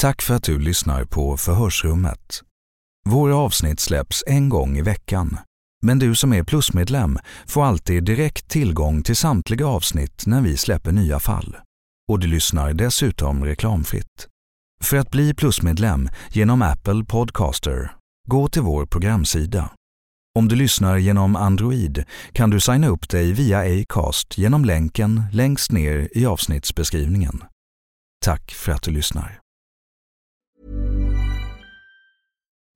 Tack för att du lyssnar på Förhörsrummet. Våra avsnitt släpps en gång i veckan. Men du som är plusmedlem får alltid direkt tillgång till samtliga avsnitt när vi släpper nya fall. Och du lyssnar dessutom reklamfritt. För att bli plusmedlem genom Apple Podcaster, gå till vår programsida. Om du lyssnar genom Android kan du signa upp dig via Acast genom länken längst ner i avsnittsbeskrivningen. Tack för att du lyssnar.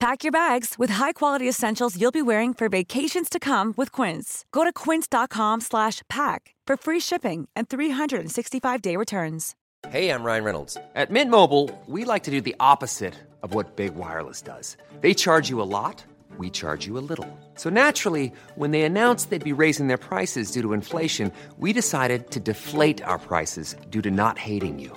Pack your bags with high-quality essentials you'll be wearing for vacations to come with Quince. Go to quince.com/pack for free shipping and 365-day returns. Hey, I'm Ryan Reynolds. At Mint Mobile, we like to do the opposite of what Big Wireless does. They charge you a lot, we charge you a little. So naturally, when they announced they'd be raising their prices due to inflation, we decided to deflate our prices due to not hating you.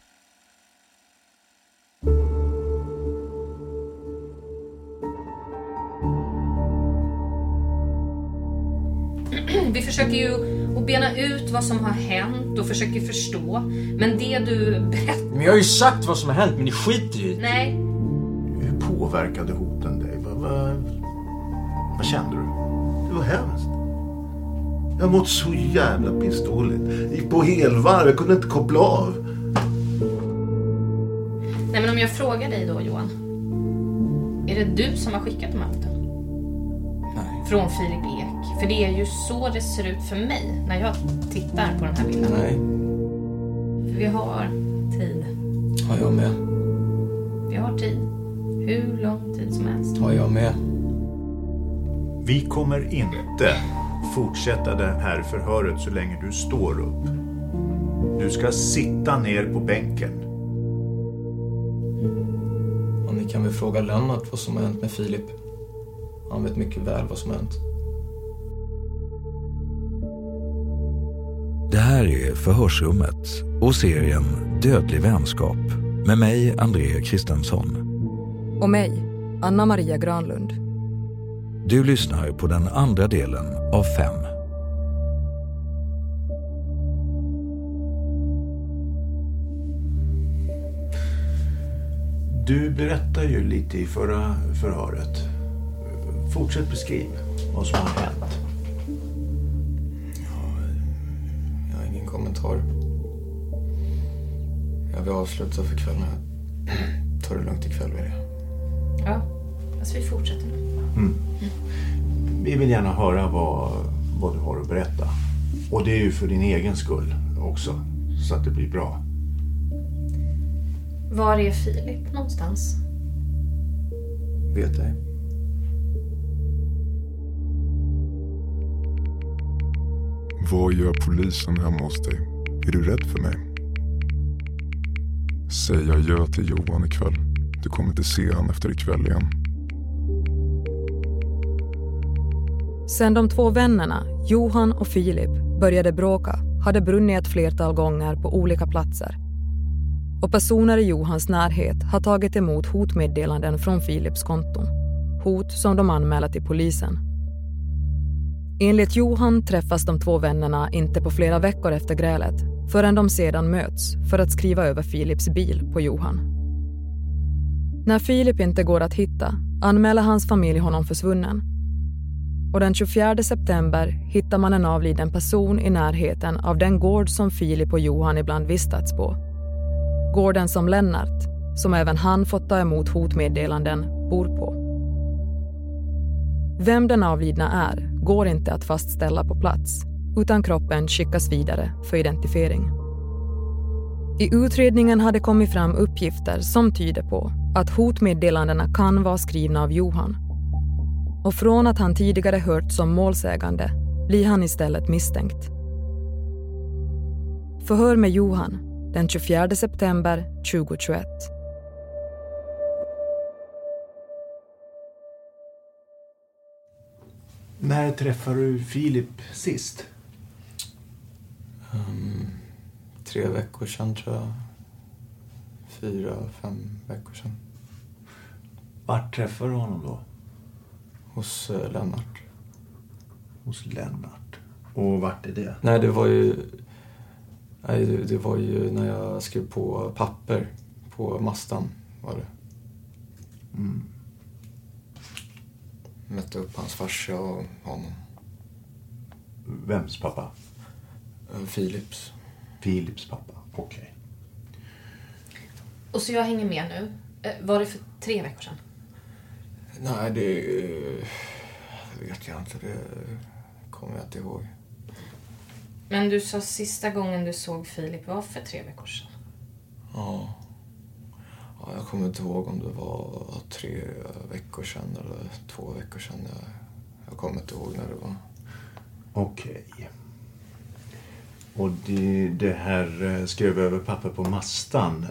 Vi försöker ju att bena ut vad som har hänt och försöker förstå. Men det du berättar... Men jag har ju sagt vad som har hänt, men ni skiter det. Nej. Hur påverkade hoten dig? Vad, vad, vad kände du? Det var hemskt. Jag har mått så jävla pissdåligt. Gick på helvarv, jag kunde inte koppla av. Jag frågar dig då Johan. Är det du som har skickat de här hoten? Nej. Från Filip Ek? För det är ju så det ser ut för mig när jag tittar på den här bilden. Nej. För vi har tid. Har jag med. Vi har tid. Hur lång tid som helst. Har jag med. Vi kommer inte fortsätta det här förhöret så länge du står upp. Du ska sitta ner på bänken. Kan väl fråga Lennart vad som har hänt med Filip. Han vet mycket väl vad som har hänt. Det här är Förhörsrummet och serien Dödlig vänskap med mig, André Kristensson. Och mig, Anna Maria Granlund. Du lyssnar på den andra delen av fem. Du berättade ju lite i förra förhöret. Fortsätt beskriv vad som har hänt. Jag har ingen kommentar. Jag vill avsluta för kvällen. Jag tar det lugnt ikväll med det. Ja, alltså vi fortsätter nu. Mm. Vi vill gärna höra vad, vad du har att berätta. Och det är ju för din egen skull också. Så att det blir bra. Var är Filip någonstans? Vet ej. Vad gör polisen hemma hos dig? Är du rädd för mig? Säg adjö till Johan ikväll. Du kommer inte se han efter ikväll igen. Sen de två vännerna, Johan och Filip, började bråka hade brunnit ett flertal gånger på olika platser. Och personer i Johans närhet har tagit emot hotmeddelanden från Filips konton. Hot som de anmäler till polisen. Enligt Johan träffas de två vännerna inte på flera veckor efter grälet förrän de sedan möts för att skriva över Filips bil på Johan. När Filip inte går att hitta anmäler hans familj honom försvunnen. Och den 24 september hittar man en avliden person i närheten av den gård som Filip och Johan ibland vistats på. Gården som Lennart, som även han fått ta emot hotmeddelanden, bor på. Vem den avlidna är går inte att fastställa på plats utan kroppen skickas vidare för identifiering. I utredningen hade kommit fram uppgifter som tyder på att hotmeddelandena kan vara skrivna av Johan. Och från att han tidigare hört som målsägande blir han istället misstänkt. Förhör med Johan den 24 september 2021. När träffade du Filip sist? Um, tre veckor sedan, tror jag. Fyra, fem veckor sedan. Vart träffade du honom då? Hos uh, Lennart. Hos Lennart. Och vart är det? Nej, det var ju... Nej, det, det var ju när jag skrev på papper på Mastan, var det. Mm. Mötte upp hans farsa och honom. Vems pappa? Uh, Philips. Philips pappa, okej. Okay. Och så jag hänger med nu. Eh, var det för tre veckor sedan? Nej, det, det vet jag inte. Det kommer jag inte ihåg. Men du sa sista gången du såg Filip var för tre veckor sedan? Ja. ja jag kommer inte ihåg om det var tre veckor sedan eller två veckor sedan. Jag, jag kommer inte ihåg när det var. Okej. Okay. Och det, det här eh, skrev över papper på Mastan.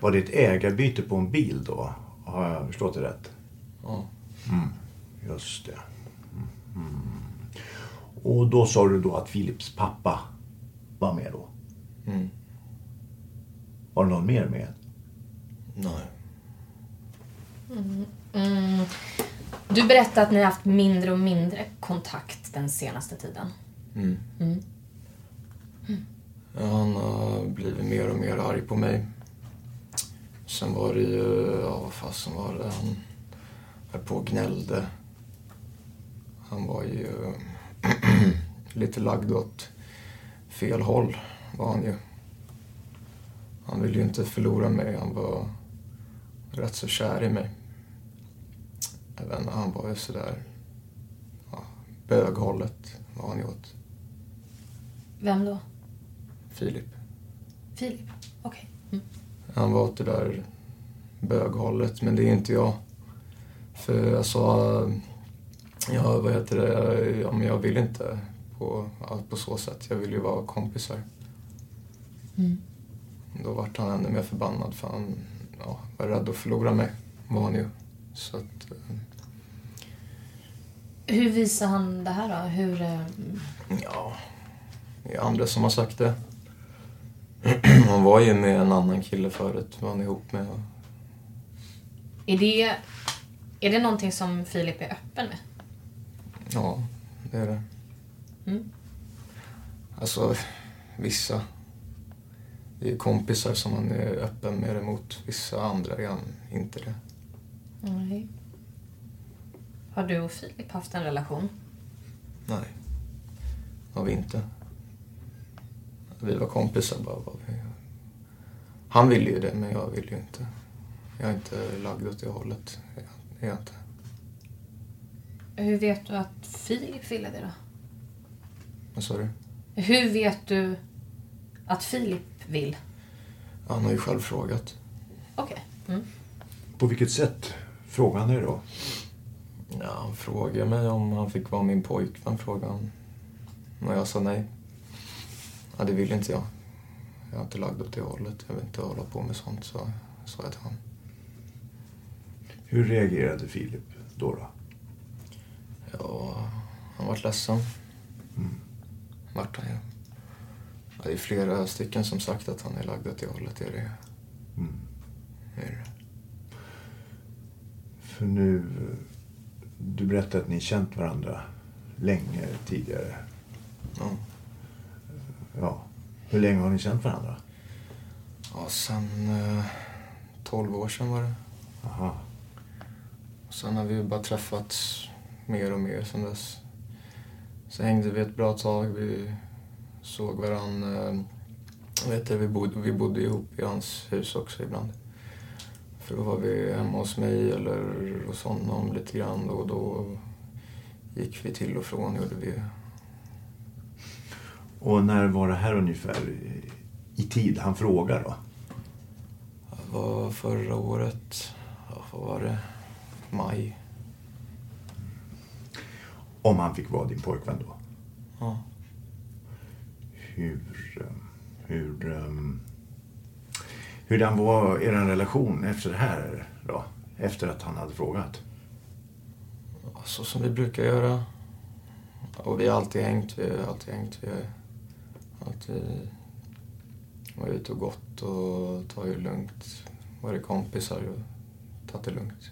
Var det ett ägarbyte på en bil då? Har jag förstått det rätt? Ja. Mm. Just det. Mm. Och då sa du då att Philips pappa var med då? Mm. Var det någon mer med? Nej. Mm. Mm. Du berättade att ni har haft mindre och mindre kontakt den senaste tiden. Mm. Mm. Ja, han har blivit mer och mer arg på mig. Sen var det ju, ja vad fasen var det, han höll på och gnällde. Han var ju lite lagd åt fel håll, var han ju. Han ville ju inte förlora mig, han var rätt så kär i mig. Även han var ju sådär, ja, böghållet var han ju åt. Vem då? Filip. Filip? Okej. Okay. Mm. Han var åt det där böghållet, men det är inte jag. För jag ja vad heter det, ja, men jag vill inte på, på så sätt. Jag vill ju vara kompisar. Mm. Då vart han ännu mer förbannad för han ja, var rädd att förlora mig, var han ju. Så att, eh... Hur visar han det här då? Hur... Eh... Ja, det är andra som har sagt det. Han var ju med en annan kille förut, var han ihop med. Är det, är det någonting som Filip är öppen med? Ja, det är det. Mm. Alltså, vissa. Det är kompisar som han är öppen med det mot. Vissa andra är inte det. Nej. Har du och Filip haft en relation? Nej, har vi inte. Vi var kompisar bara. Var vi. Han ville ju det, men jag vill ju inte. Jag är inte lagd åt det hållet. Är jag inte. Hur vet du att Filip ville det då? Vad sa du? Hur vet du att Filip vill? Han har ju själv frågat. Okej. Okay. Mm. På vilket sätt frågade han dig då? Ja, han frågade mig om han fick vara min pojkvän, frågade han. Och jag sa nej. Ja, det vill inte jag. Jag är inte lagd åt det hållet. Jag vill inte hålla på med sånt, så sa jag till honom. Hur reagerade Filip då? då? Ja, han vart ledsen. Mm. Vart han ju. Ja, det är flera stycken som sagt att han är lagd åt det hållet. Är det. Mm. Är det. För nu... Du berättade att ni känt varandra länge tidigare. Ja. Ja. Hur länge har ni känt varandra? Ja, sen eh, 12 år sedan var det. Aha. Sen har vi bara träffats mer och mer sen dess. Så hängde vi ett bra tag. Vi såg varandra. eh, Vet du, vi, bodde, vi bodde ihop i hans hus också ibland. För då var vi hemma hos mig eller hos honom lite grann och då gick vi till och från gjorde vi. Och när var det här ungefär i tid han frågar då? Det var förra året, ja, vad var det? Maj. Om han fick vara din pojkvän då? Ja. Hur... eh, Hur... um, Hurdan var er relation efter det här då? Efter att han hade frågat? Så som vi brukar göra. Och vi har alltid hängt. Vi har alltid hängt. Vi har alltid varit ute och gått och tagit det lugnt. Varit kompisar och tagit det lugnt.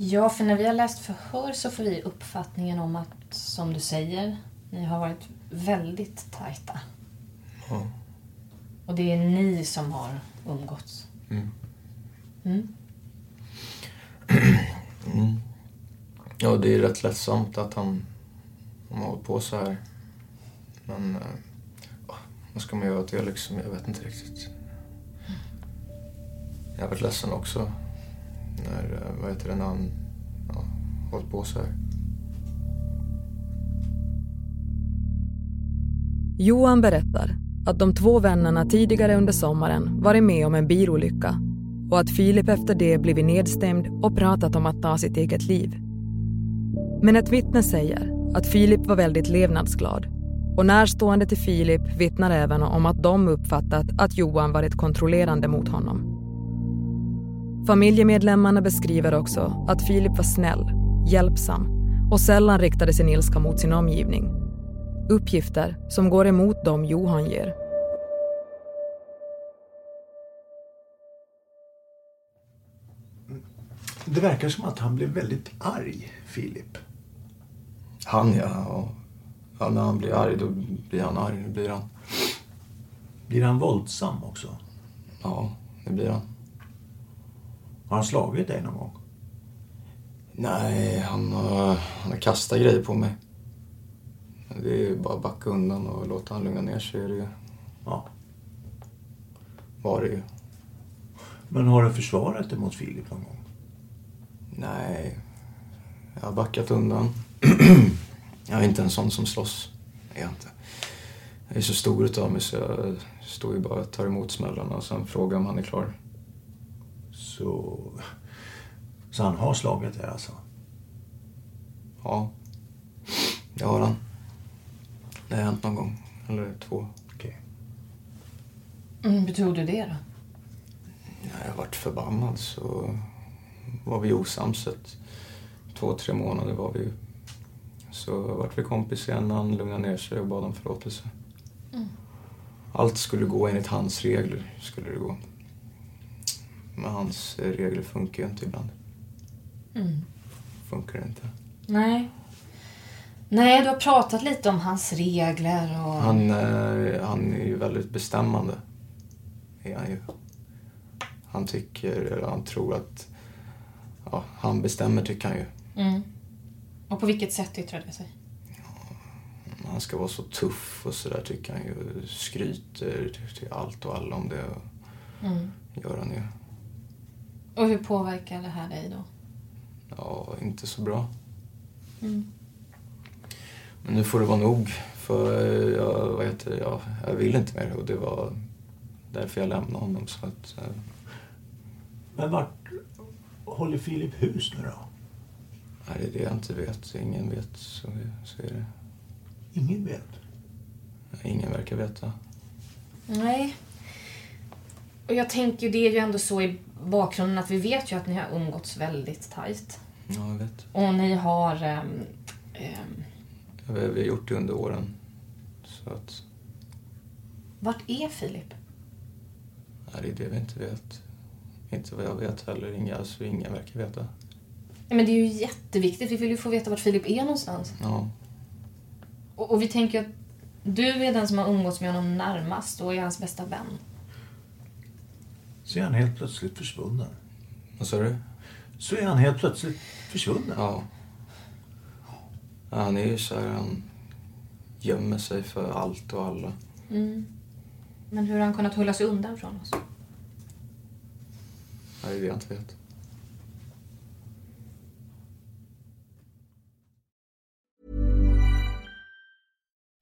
Ja, för när vi har läst förhör så får vi uppfattningen om att, som du säger, ni har varit väldigt tajta. Ja. Och det är ni som har umgåtts. Mm. Mm. Mm. Ja, det är rätt ledsamt att han, han har hållit på så här. Men ja, vad ska man göra åt det liksom? Jag vet inte riktigt. Jag har varit ledsen också. När, eh, vad heter det, när han ja, hållit på så här. Johan berättar att de två vännerna tidigare under sommaren varit med om en bilolycka och att Filip efter det blivit nedstämd och pratat om att ta sitt eget liv. Men ett vittne säger att Filip var väldigt levnadsglad och närstående till Filip vittnar även om att de uppfattat att Johan varit kontrollerande mot honom. Familjemedlemmarna beskriver också att Filip var snäll, hjälpsam och sällan riktade sin ilska mot sin omgivning. Uppgifter som går emot dem Johan ger. Det verkar som att han blev väldigt arg, Filip. Han ja. ja. När han blir arg, då blir han arg. Blir han. Blir han våldsam också? Ja, det blir han. Har han slagit dig någon gång? Nej, han har, han har kastat grejer på mig. Det är ju bara att backa undan och låta han lugna ner sig. är Det ju. Ja. Var det ju. Men har du försvarat dig mot Filip någon gång? Nej, jag har backat undan. jag är inte en sån som slåss. Det är jag inte. Jag är så stor utav mig så jag står ju bara och tar emot smällarna och sen frågar om han är klar. Så... Så han har slagit dig alltså? Ja, det har han. Det har hänt någon gång. Eller två. Okej. Mm, betog du det då? När jag varit förbannad så var vi osams två, tre månader var vi Så vart vi kompis igen, han lugnade ner sig och bad om förlåtelse. Mm. Allt skulle gå enligt hans regler, skulle det gå. Men hans regler funkar ju inte ibland. Mm. Funkar det inte. Nej. Nej, du har pratat lite om hans regler och... Han, eh, han är ju väldigt bestämmande. Är han ju. Han tycker, eller han tror att... Ja, han bestämmer tycker han ju. Mm. Och på vilket sätt yttrar det sig? Han ska vara så tuff och sådär tycker han ju. Skryter till allt och alla om det. Och Mm. gör han ju. Och hur påverkar det här dig då? Ja, inte så bra. Mm. Men nu får det vara nog. För jag, vad heter det, jag, jag vill inte mer och det var därför jag lämnade honom. Så att, eh, Men vart håller Filip hus nu då? nej, det är det jag inte vet. Ingen vet. Så, så är det. Ingen vet. Ingen verkar veta. Nej. Och jag tänker ju, det är ju ändå så i bakgrunden att vi vet ju att ni har umgåtts väldigt tajt. Ja, jag vet. Och ni har... ehm, Ja, Vi, vi har gjort det under åren. Så att, vart är Filip? nej, det är det vi inte vet. Inte vad jag vet heller. Inga, alltså, ingen verkar veta. Men det är ju jätteviktigt. Vi vill ju få veta vart Filip är någonstans. Ja. Och, och vi tänker att du är den som har umgåtts med honom närmast och är hans bästa vän. Så är han helt plötsligt försvunnen. Vad sa du? Så är han helt plötsligt försvunnen. Ja. ja. Han är ju så här, han gömmer sig för allt och alla. Mm. Men hur har han kunnat hålla sig undan från oss? Det är det jag inte vet.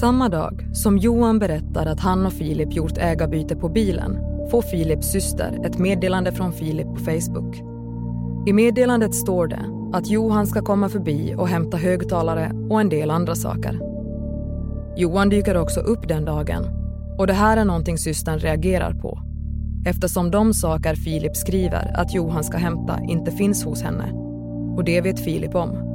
Samma dag som Johan berättar att han och Filip gjort ägarbyte på bilen får Filips syster ett meddelande från Filip på Facebook. I meddelandet står det att Johan ska komma förbi och hämta högtalare och en del andra saker. Johan dyker också upp den dagen och det här är någonting systern reagerar på eftersom de saker Filip skriver att Johan ska hämta inte finns hos henne. Och det vet Filip om.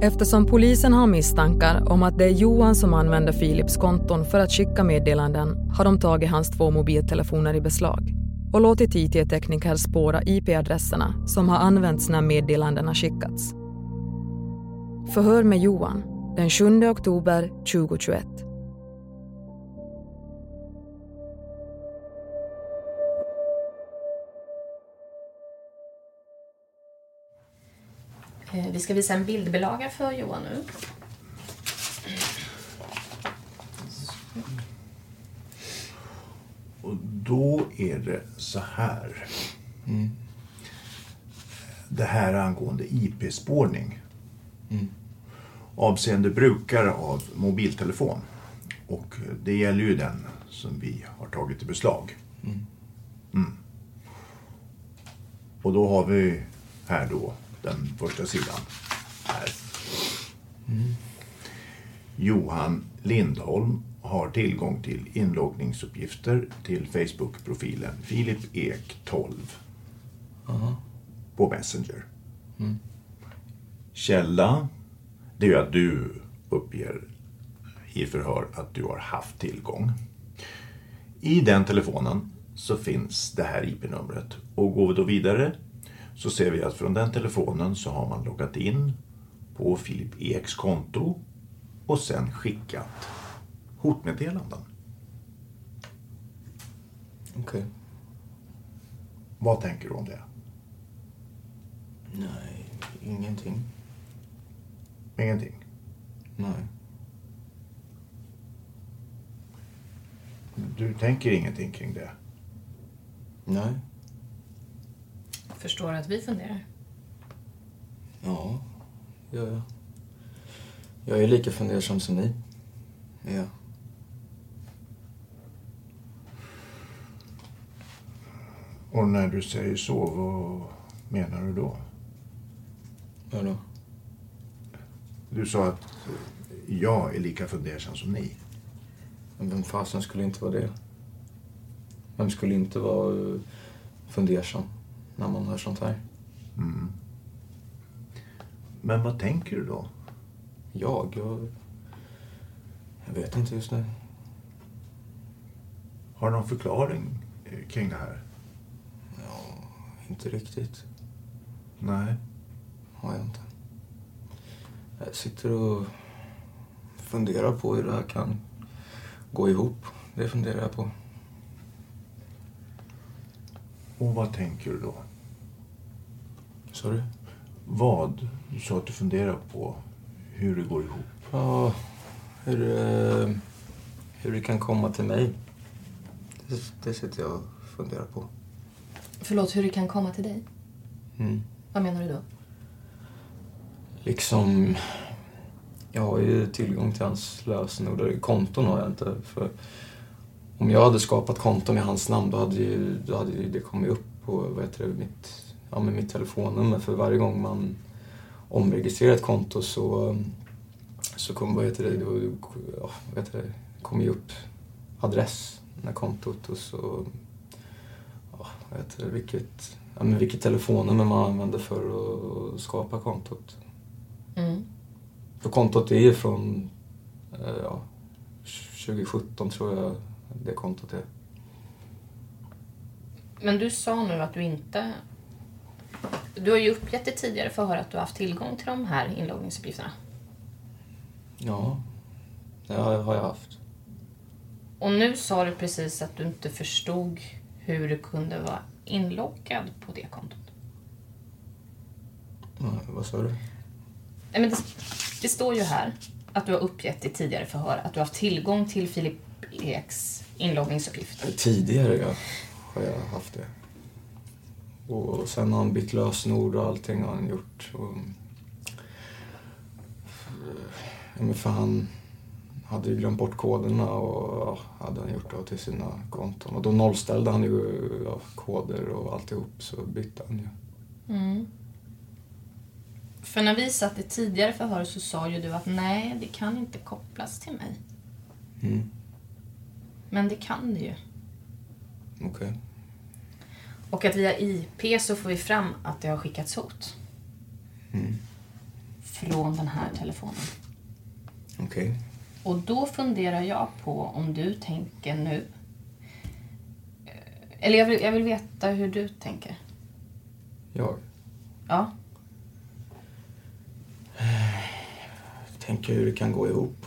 Eftersom polisen har misstankar om att det är Johan som använder Philips konton för att skicka meddelanden har de tagit hans två mobiltelefoner i beslag och låtit IT-tekniker spåra IP-adresserna som har använts när meddelandena skickats. Förhör med Johan den 7 oktober 2021. Vi ska visa en bildbilaga för Johan nu. Och då är det så här. Mm. Det här angående IP-spårning. Avseende brukare av mobiltelefon. Och det gäller ju den som vi har tagit i beslag. Mm. Mm. Och då har vi här då den första sidan. Här. Johan Lindholm har tillgång till inloggningsuppgifter till Facebook-profilen Filip Ek 12 på Messenger. Mm. Källa, det är ju att du uppger i förhör att du har haft tillgång. I den telefonen så finns det här IP-numret. Och går vi då vidare så ser vi att från den telefonen så har man loggat in på Filip Eks konto och sen skickat hotmeddelanden. Okej. Vad tänker du om det? Nej, ingenting. Ingenting? Nej. Du tänker ingenting kring det? Nej. Förstår att vi funderar. Ja, gör jag. Jag är lika fundersam som ni. Ja. Och när du säger så, vad menar du då? Vadå? Du sa att jag är lika fundersam som ni. Men vem fasen skulle inte vara det? Vem skulle inte vara eh, fundersam när man hör sånt här? Mm. Men vad tänker du då? Jag? Jag, jag vet inte just nu. Har du någon förklaring eh, kring det här? Ja, inte riktigt. Nej. Har jag inte. Jag sitter och funderar på hur det här kan gå ihop. Det funderar jag på. Och vad tänker du då? Sa du? Vad? Du sa att du funderar på hur det går ihop. Ja, hur, eh, hur det kan komma till mig. Det, det sitter jag och funderar på. Förlåt, hur det kan komma till dig? Mm. Vad menar du då? Liksom... Jag har ju tillgång till hans lösenord. Konton har jag inte. För om jag hade skapat konton med hans namn då hade, ju, då hade ju det kommit upp på vad heter det, mitt, ja, med mitt telefonnummer. För varje gång man omregistrerar ett konto så, så kommer vad heter det, då, ja, vad heter det, kommer ju upp adress när kontot och så ja, vad heter det, vilket, ja, men vilket telefonnummer man använder för att skapa kontot. Mm. För kontot är ju från eh, ja, 2017 tror jag det kontot är. Men du sa nu att du inte... Du har ju uppgett i tidigare förhör att du har haft tillgång till de här inloggningsuppgifterna. Ja, det har jag haft. Och nu sa du precis att du inte förstod hur du kunde vara inloggad på det kontot. Ja, vad sa du? Nej, men det, det står ju här att du har uppgett i tidigare förhör att du har haft tillgång till Filip Eks inloggningsuppgifter. Tidigare ja, har jag haft det. Och sen har han bytt lösenord och allting har han gjort. Och, ja, men för han hade ju glömt bort koderna och ja, hade han gjort då till sina konton. Och då nollställde han ju ja, koder och alltihop så bytte han ju. Mm. För när vi satt i tidigare förhör så sa ju du att nej, det kan inte kopplas till mig. Mm. Men det kan det ju. Okej. Och att via IP så får vi fram att det har skickats hot. Mm. Från den här telefonen. Okej. Och då funderar jag på om du tänker nu... Eh, Eller jag vill, jag vill veta hur du tänker. Jag Ja. tänker hur det kan gå ihop.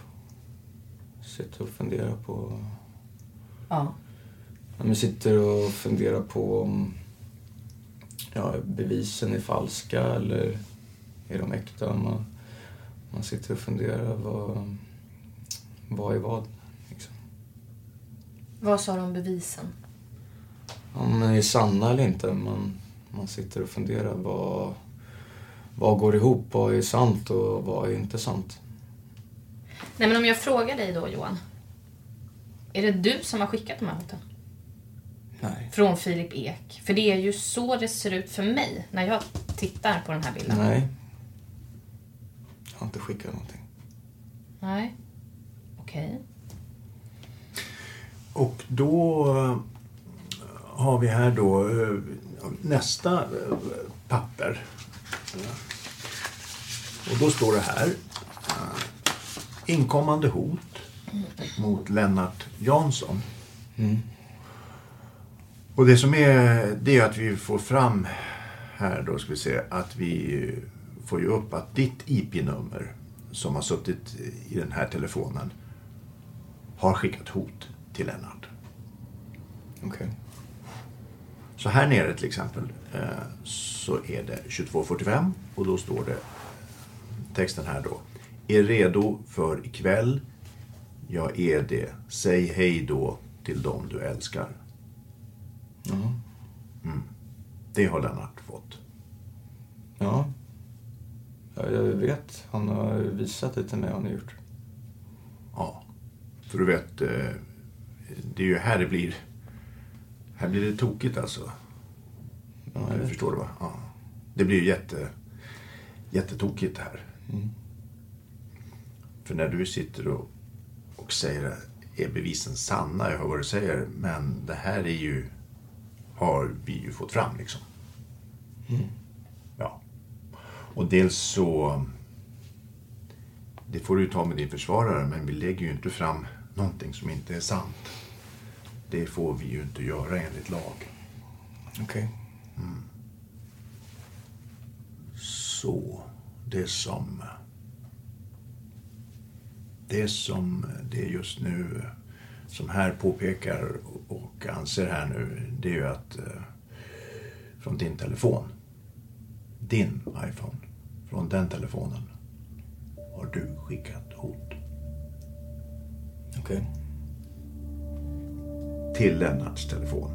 Sitter och funderar på... Ja. Men sitter och funderar på om ja, bevisen är falska eller är de äkta. Man, man sitter och funderar vad, vad är vad. Liksom. Vad sa du om bevisen? Om de är sanna eller inte. Man, man sitter och funderar vad, vad går ihop, vad är sant och vad är inte sant. Nej, men om jag frågar dig då, Johan. Är det du som har skickat de här hoten? Nej. Från Filip Ek. För det är ju så det ser ut för mig när jag tittar på den här bilden. Nej. Jag har inte skickat någonting. Nej. Okej. Och då eh, har vi här då eh, nästa eh, papper. Och då står det här. Inkommande hot mot Lennart Jansson. Och det som är, det är att vi får fram här då ska vi se att vi får ju upp att ditt IP-nummer som har suttit i den här telefonen har skickat hot till Lennart. Okej. Så här nere till exempel eh, så är det 22.45 och då står det texten här då. Är redo för ikväll. Jag är det. Säg hej då till dem du älskar. Ja. Mm. Det har Lennart fått. Ja. ja. Jag vet. Han har visat det till mig, han har gjort. Ja. För du vet, eh, det är ju här det blir... Här blir det tokigt alltså. Ja, du förstår du va? Ja. Det blir ju jätte, jättetokigt här. Mm. För när du sitter och, och säger är bevisen sanna, jag hör vad du säger, men det här är ju, har vi ju fått fram liksom. Mm. Ja. Och dels så, det får du ta med din försvarare, men vi lägger ju inte fram någonting som inte är sant. Det får vi ju inte göra enligt lag. Okej. Mm. Så, det som... Det som det just nu, som här påpekar och anser här nu, det är ju att eh, från din telefon, din iPhone, från den telefonen har du skickat hot. Okej. Till Lennarts telefon.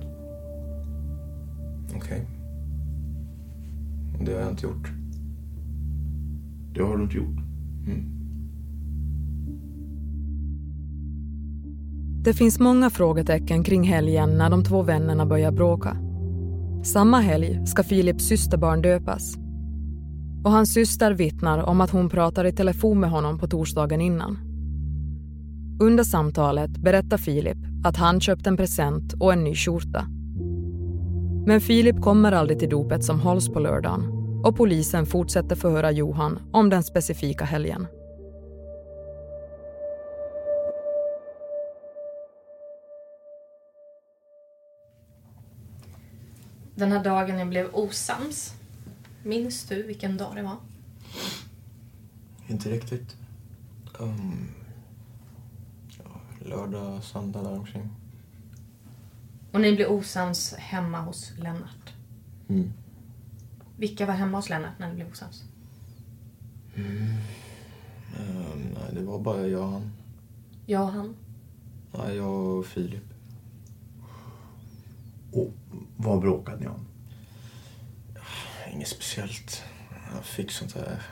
Okej. Det har jag inte gjort. Det har du inte gjort. Det finns många frågetecken kring helgen när de två vännerna börjar bråka. Samma helg ska Filips systerbarn döpas. Och hans syster vittnar om att hon pratar i telefon med honom på torsdagen innan. Under samtalet berättar Filip att han köpt en present och en ny skjorta. Men Filip kommer aldrig till dopet som hålls på lördagen och polisen fortsätter förhöra Johan om den specifika helgen. Den här dagen ni blev osams. Minns du vilken dag det var? Inte riktigt. Um, lördag, söndag däromkring. Och ni blev osams hemma hos Lennart. Mm. Vilka var hemma hos Lennart när ni blev osams? Mm. Ehm, nej, det var bara jag och han. Jag och han. Nej, jag och Filip. Vad bråkade ni om? Inget speciellt. Jag fick sånt där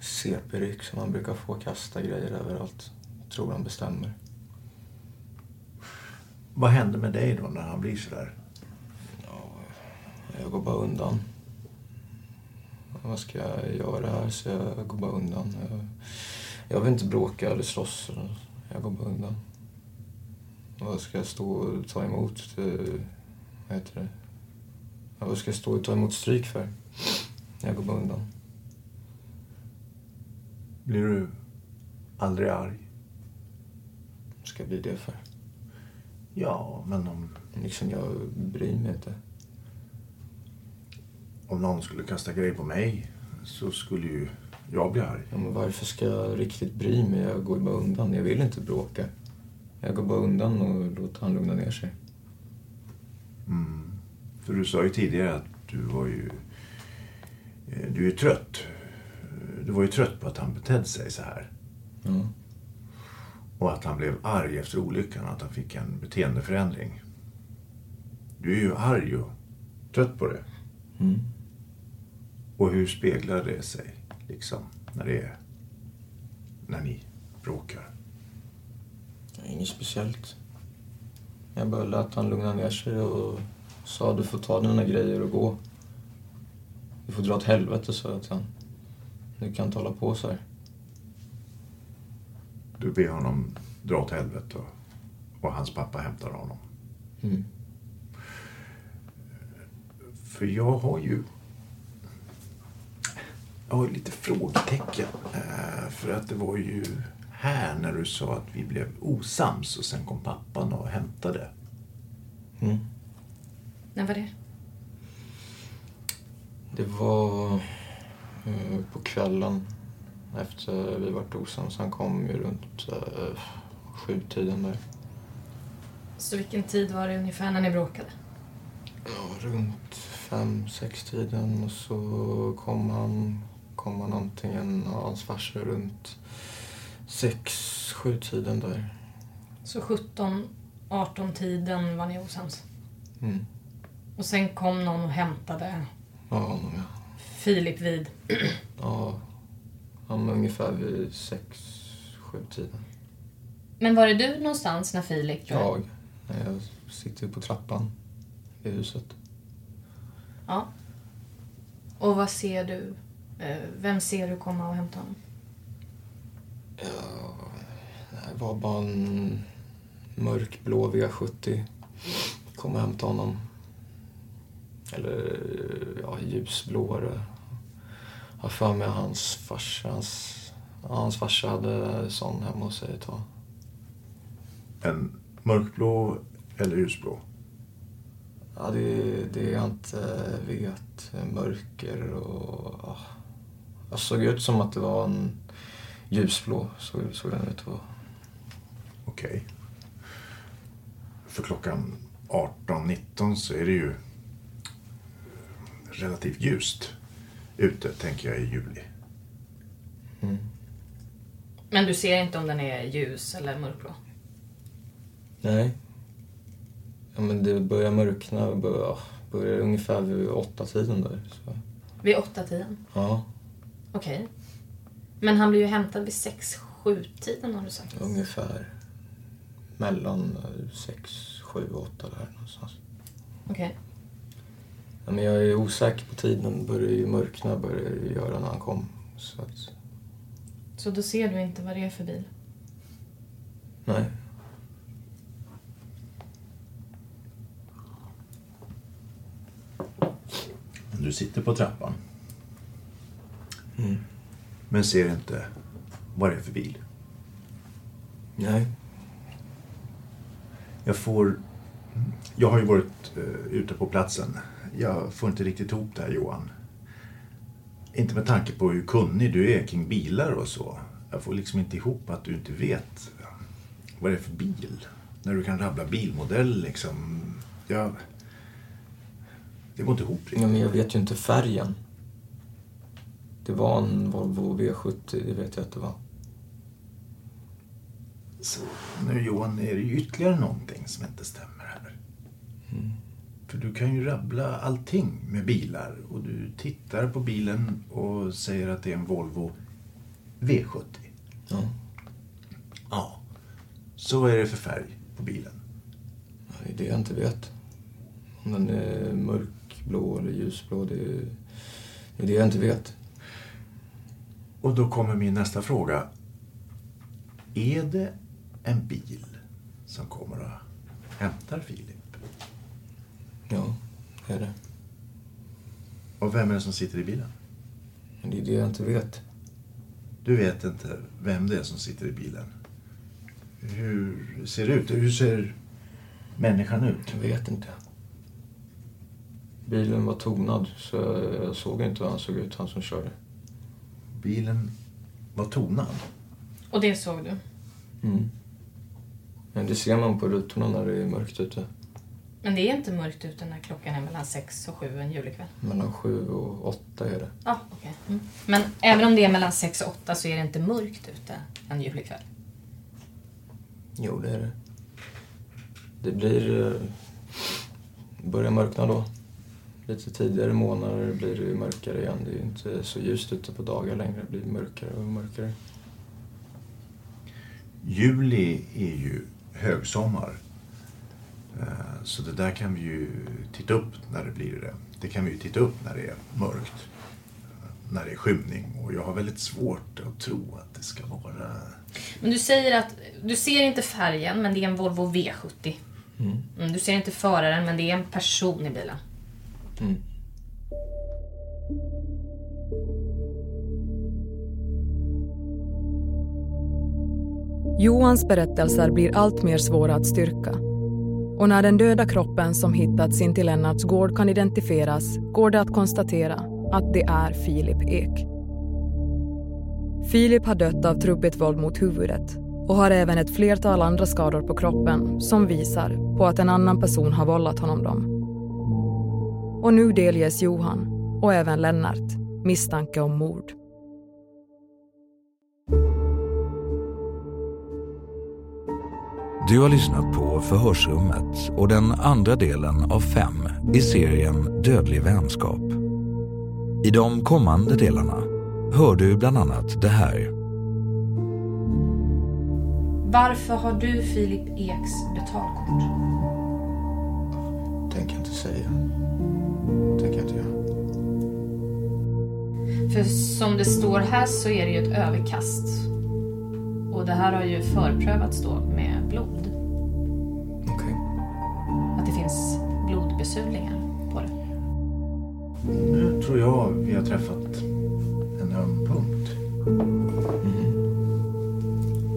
CP-ryck som man brukar få kasta grejer överallt. Tror han bestämmer. Vad händer med dig då när han blir sådär? Jag går bara undan. Vad ska jag göra här? Så jag går bara undan. Jag, jag vill inte bråka eller slåss. Jag går bara undan. Vad ska jag stå och ta emot? Vad heter det? Ja, Vad ska jag stå och ta emot stryk för? Jag går bara undan. Blir du aldrig arg? Vad ska jag bli det för? Ja, men om, Liksom, jag bryr mig inte. om någon skulle kasta grej på mig så skulle ju jag bli arg. Ja, men varför ska jag riktigt bry mig? Jag går bara undan. Jag vill inte bråka. Jag går bara undan och låter han lugna ner sig. Mm. För du sa ju tidigare att du var ju... eh, Du är ju trött. Du var ju trött på att han betedde sig så här. Ja. Och att han blev arg efter olyckan, att han fick en beteendeförändring. Du är ju arg och trött på det. Mm. Och hur speglar det sig, liksom, när det är... När ni bråkar? Inget speciellt. Jag bara lät han lugna ner sig och sa du får ta dina grejer och gå. Du får dra åt helvete, sa jag till honom. Du kan inte hålla på så här. Du ber honom dra åt helvete och, och hans pappa hämtar honom. Mm. För jag har ju... Jag har ju lite frågetecken. Eh, För att det var ju här när du sa att vi blev osams och sen kom pappan och hämtade. Mm. När var det? Det var eh, på kvällen efter vi varit osams. Han kom ju runt eh, sjutiden där. Så vilken tid var det ungefär när ni bråkade? Ja, runt fem, sex tiden och så kom han, kom han antingen, ja, hans farsa runt sex, sju tiden där. Så 17, 18 tiden var ni osams? Mm. Och sen kom någon och hämtade Ja, honom ja. Filip vid. Ja, han var ungefär vid sex, sju tiden. Men var är du någonstans när Filip... Jag, när jag sitter på trappan i huset. Ja. Och vad ser du? Eh, Vem ser du komma och hämta honom? Ja, det var bara en mörkblå V70. Kom och hämtade honom. Eller, ja, ljusblåare. Jag har för mig hans farsa, hans, hans farsa hade sån hemma hos sig ett tag. En mörkblå eller ljusblå? Ja, det, det jag inte vet. Mörker och... Ja. Jag såg ut som att det var en ljusblå, så såg den ut att vara. Okej. För klockan 18-19 så är det ju relativt ljust ute, tänker jag, i juli. Men du ser inte om den är ljus eller mörkblå? Nej. Ja, men det börjar mörkna, börjar, ja, börjar ungefär vid åtta tiden där. Så. Vid åtta tiden? Ja, Okej. Men han blir ju hämtad vid sex, sju tiden har du sagt. ungefär mellan eh, sex, sju, åtta där någonstans. Okej. Ja, men jag är osäker på tiden. Börjar ju mörkna, börjar ju göra när han kom. Så att, Så då ser du inte vad det är för bil? nej. Du sitter på trappan, Mm. Men ser inte vad det är för bil. Nej. Jag får... Jag har ju varit eh, ute på platsen. Jag får inte riktigt ihop det här, Johan. Inte med tanke på hur kunnig du är kring bilar och så. Jag får liksom inte ihop att du inte vet vad det är för bil. När du kan rabbla bilmodell liksom. Jag... Det går inte ihop riktigt. Ja, men jag vet ju inte färgen. Det var en Volvo V70, det vet jag att det var. Så nu Johan, är det ytterligare någonting som inte stämmer här. För du kan ju rabbla allting med bilar och du tittar på bilen och säger att det är en Volvo V70. Ja. Ja. Så vad är det för färg på bilen? Det är det jag inte vet. Om den är mörkblå eller ljusblå, det är, det är det jag inte vet. Och då kommer min nästa fråga. Är det en bil som kommer och hämtar Filip? Ja, det är det. Och vem är det som sitter i bilen? Det är det jag inte vet. Du vet inte vem det är som sitter i bilen? Hur ser det ut? Hur ser människan ut? Jag vet inte. Bilen var tonad, så jag såg inte hur han såg ut, han som körde. Bilen var tonad. Och det såg du? Mm. Men det ser man på rutorna när det är mörkt ute. Men det är inte mörkt ute när klockan är mellan sex och sju en julikväll? Mellan sju och åtta är det. Ja, okej. Mm. Men även om det är mellan sex och åtta så är det inte mörkt ute en julikväll? Jo, det är det. Det blir... eh, börjar mörkna då. Lite tidigare månader blir det ju mörkare igen. Det är ju inte så ljust ute på dagar längre. Det blir mörkare och mörkare. Juli är ju högsommar. Eh, så det där kan vi ju titta upp när det blir det. Det kan vi ju titta upp när det är mörkt. När det är skymning. Och jag har väldigt svårt att tro att det ska vara... Men du säger att du ser inte färgen, men det är en Volvo V70. Mm. Mm, du ser inte föraren, men det är en person i bilen. Mm. Johans berättelser blir allt mer svåra att styrka. Och när den döda kroppen som hittats in till Lennarts gård kan identifieras går det att konstatera att det är Filip Ek. Filip har dött av trubbigt våld mot huvudet och har även ett flertal andra skador på kroppen som visar på att en annan person har vållat honom dem. Och nu delges Johan, och även Lennart, misstanke om mord. Du har lyssnat på Förhörsrummet och den andra delen av fem i serien Dödlig vänskap. I de kommande delarna hör du bland annat det här. Varför har du Filip Eks betalkort? Tänker inte säga. Tänker jag inte göra. För som det står här så är det ju ett överkast. Och det här har ju förprövats då med blod. Okej. Att det finns blodbesudlingar på det. Nu tror jag vi har träffat en öm punkt.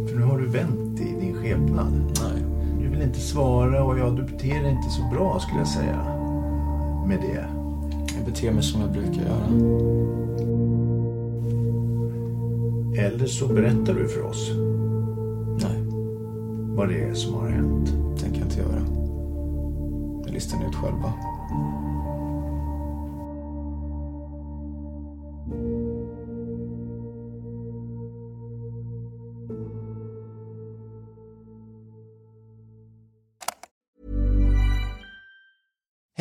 För nu har du vänt i din skepnad. Nej. Du vill inte svara och ja, du beter dig inte så bra skulle jag säga. Med det. Jag beter mig som jag brukar göra. Eller så berättar du för oss Nej, vad det är som har hänt. tänker jag inte göra. Jag listar ut själva.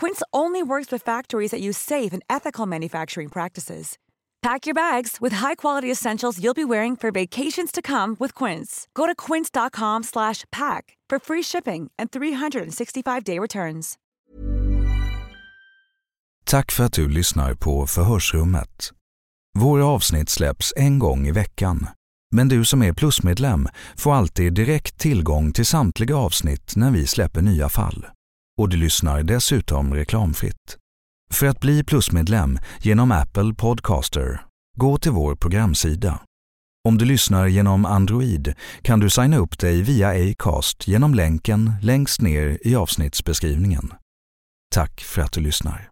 Quince only works with factories that use safe and ethical manufacturing practices. Pack your bags with high-quality essentials you'll be wearing for vacations to come with Quince. Go to quince.com pack for free shipping and 365-day returns. Tack för att du lyssnar på Förhörsrummet. Våra avsnitt släpps en gång i veckan. Men du som är plusmedlem får alltid direkt tillgång till samtliga avsnitt när vi släpper nya fall. Och du lyssnar dessutom reklamfritt. För att bli plusmedlem genom Apple Podcaster, gå till vår programsida. Om du lyssnar genom Android kan du signa upp dig via Acast genom länken längst ner i avsnittsbeskrivningen. Tack för att du lyssnar.